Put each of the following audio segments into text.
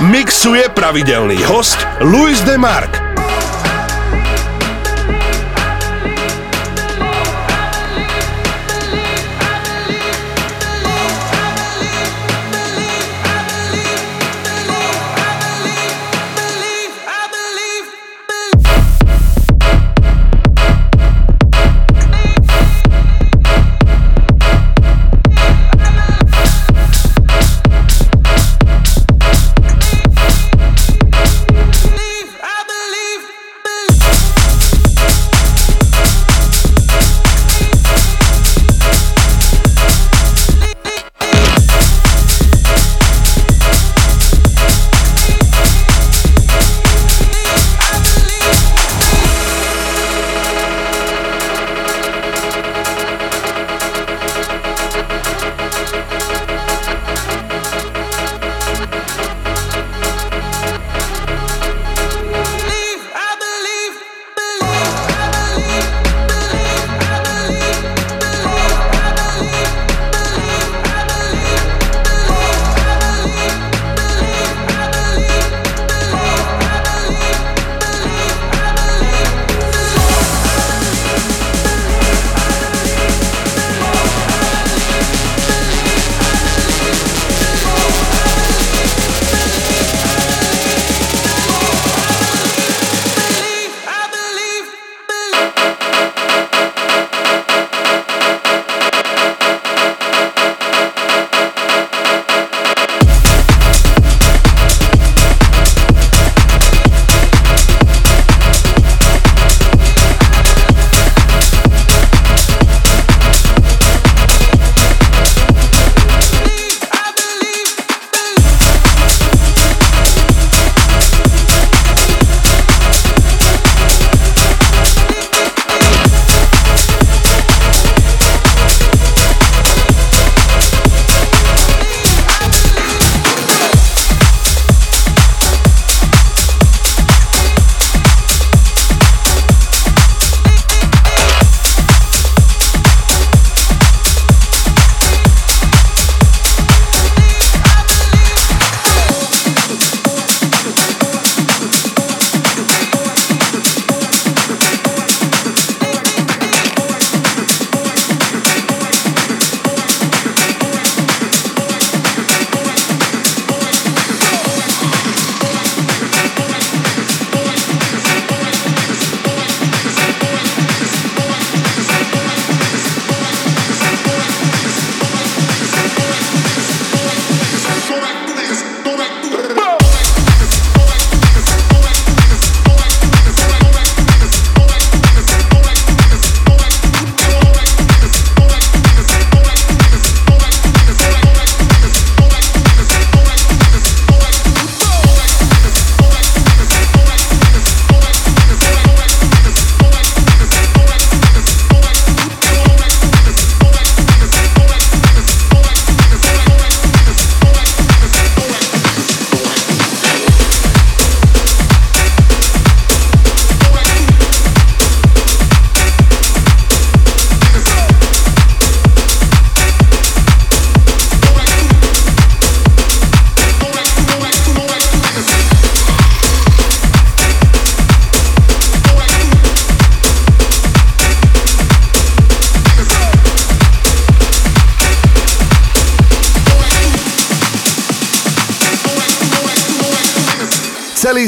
Mixuje pravidelný host Luis de Mark.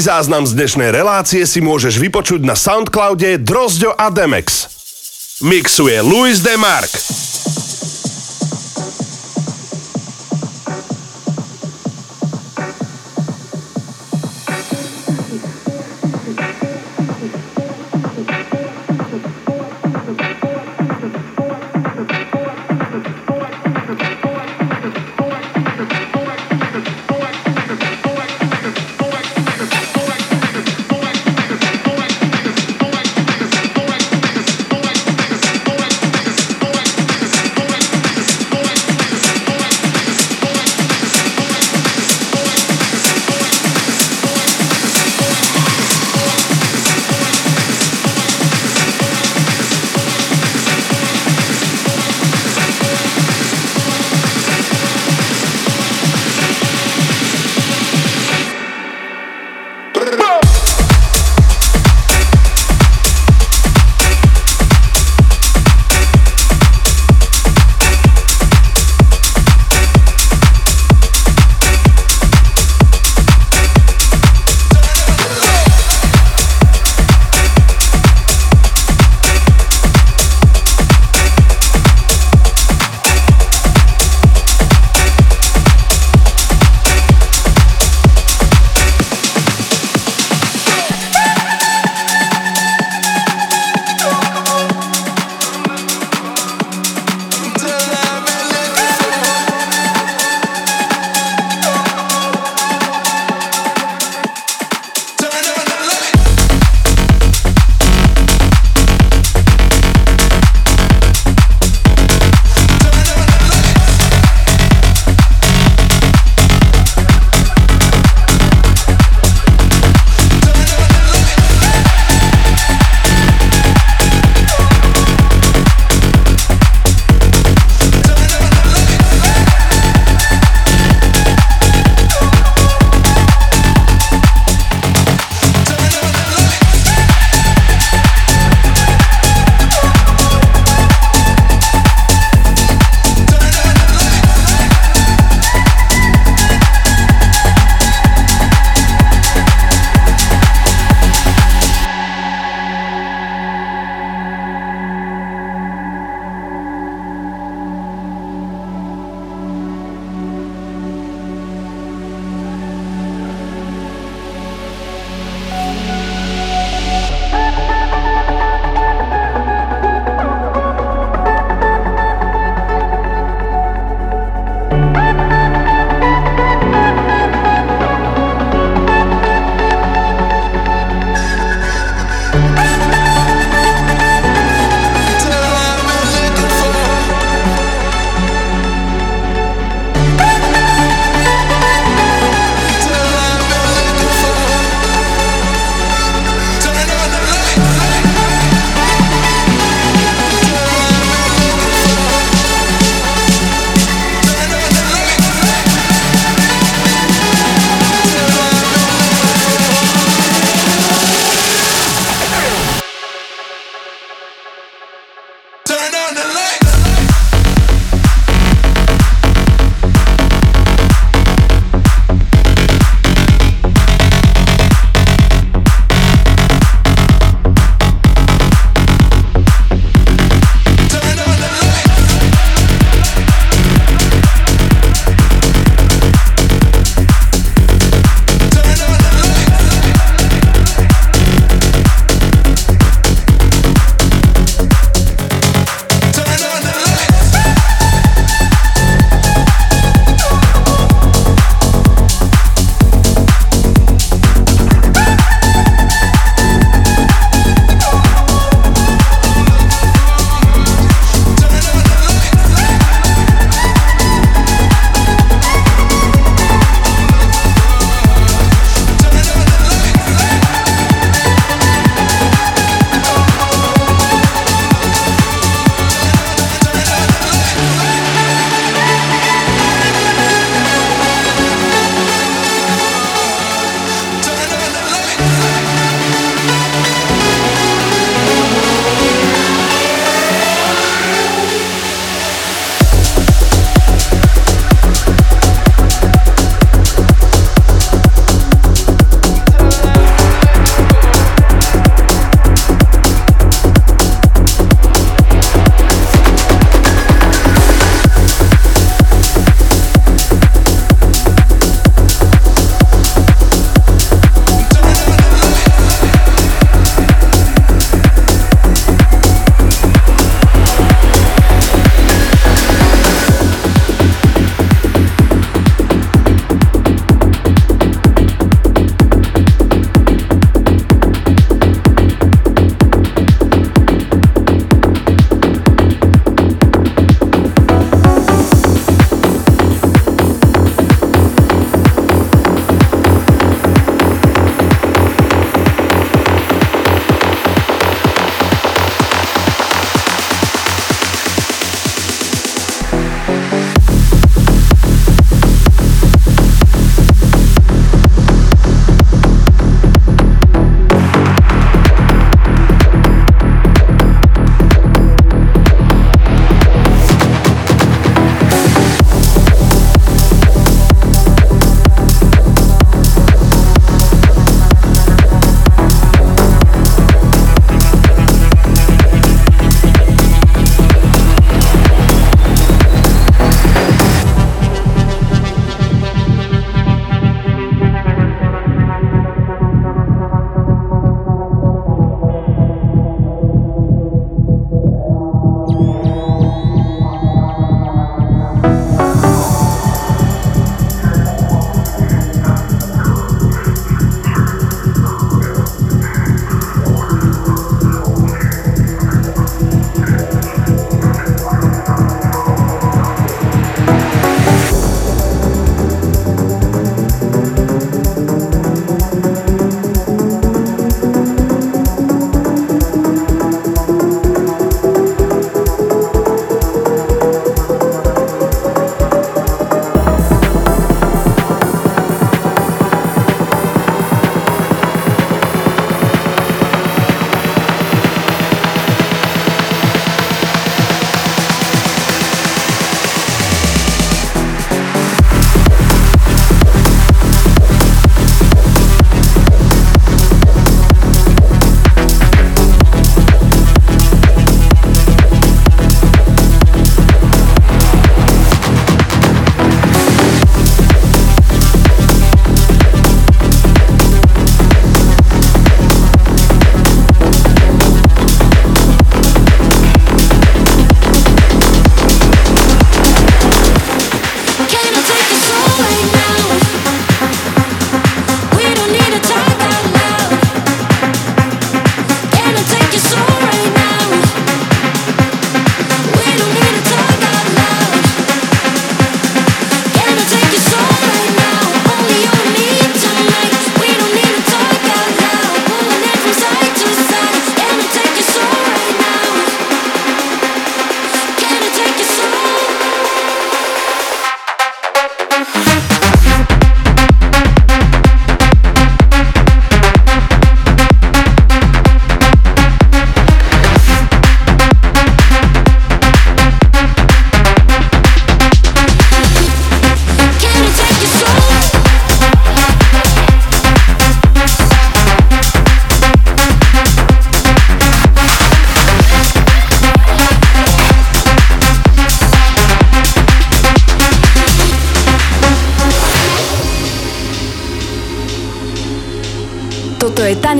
Záznam z dnešnej relácie si môžeš vypočuť na Soundcloude Drozďo a Demex. Mixuje Luis Demark.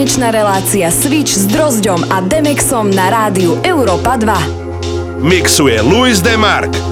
Tanečná relácia Switch s Drozďom a Demexom na rádiu Europa 2. Mixuje Luis Demark.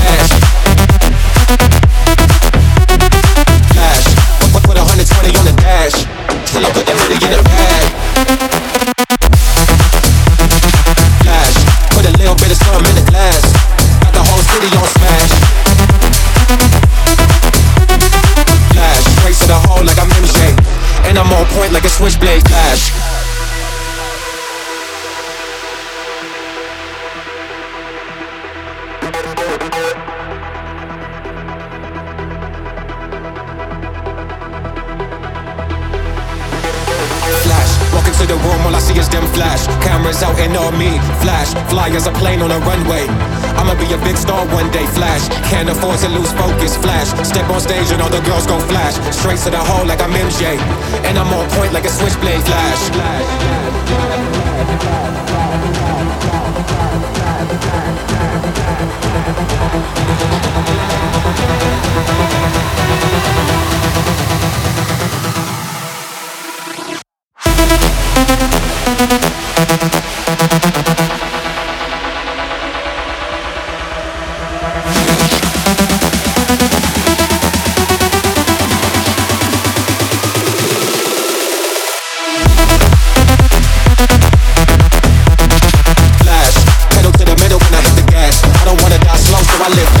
see is them flash. Cameras out and on me, flash. Fly as a plane on a runway. I'ma be a big star one day, flash. Can't afford to lose focus, flash. Step on stage and all the girls go flash. Straight to the hole like I'm MJ. And I'm on point like a switchblade, flash. flash. live.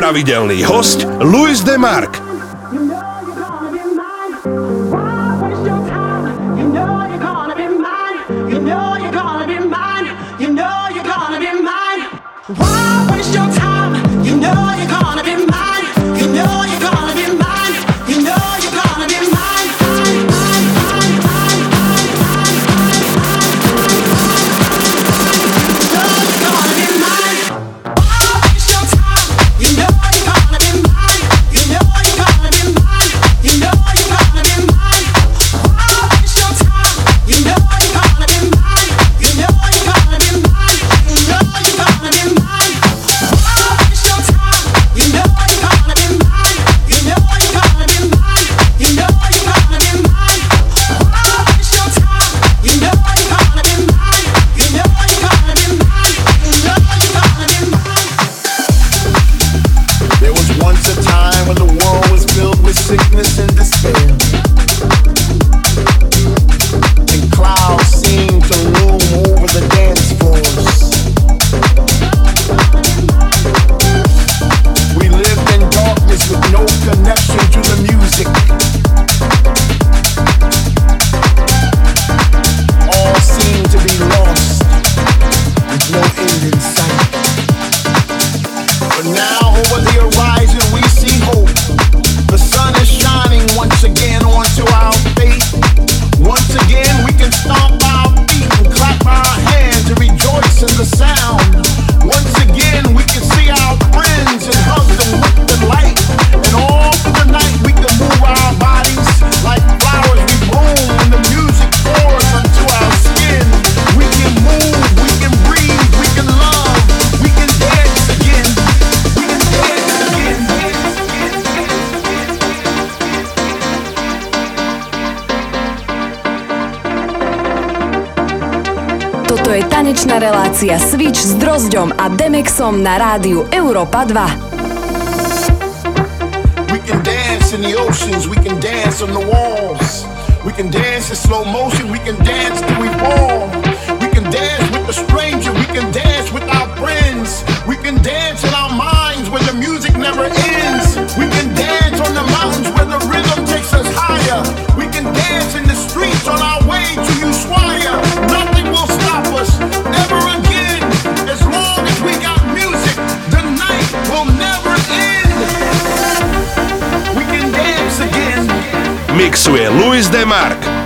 pravidelný host Luis de Mark. Relácia Switch s Drozďom a Demexom na rádiu Európa 2. We can dance in the oceans, we can dance on the walls. We can dance in slow motion, we can dance till we fall. We can dance with the stranger, we can dance with our friends. We can dance in our minds where the music never ends. We can dance on the mountains where the rhythm takes us higher. We can dance in the streets on our We can dance again. Mixuje Luis Demark.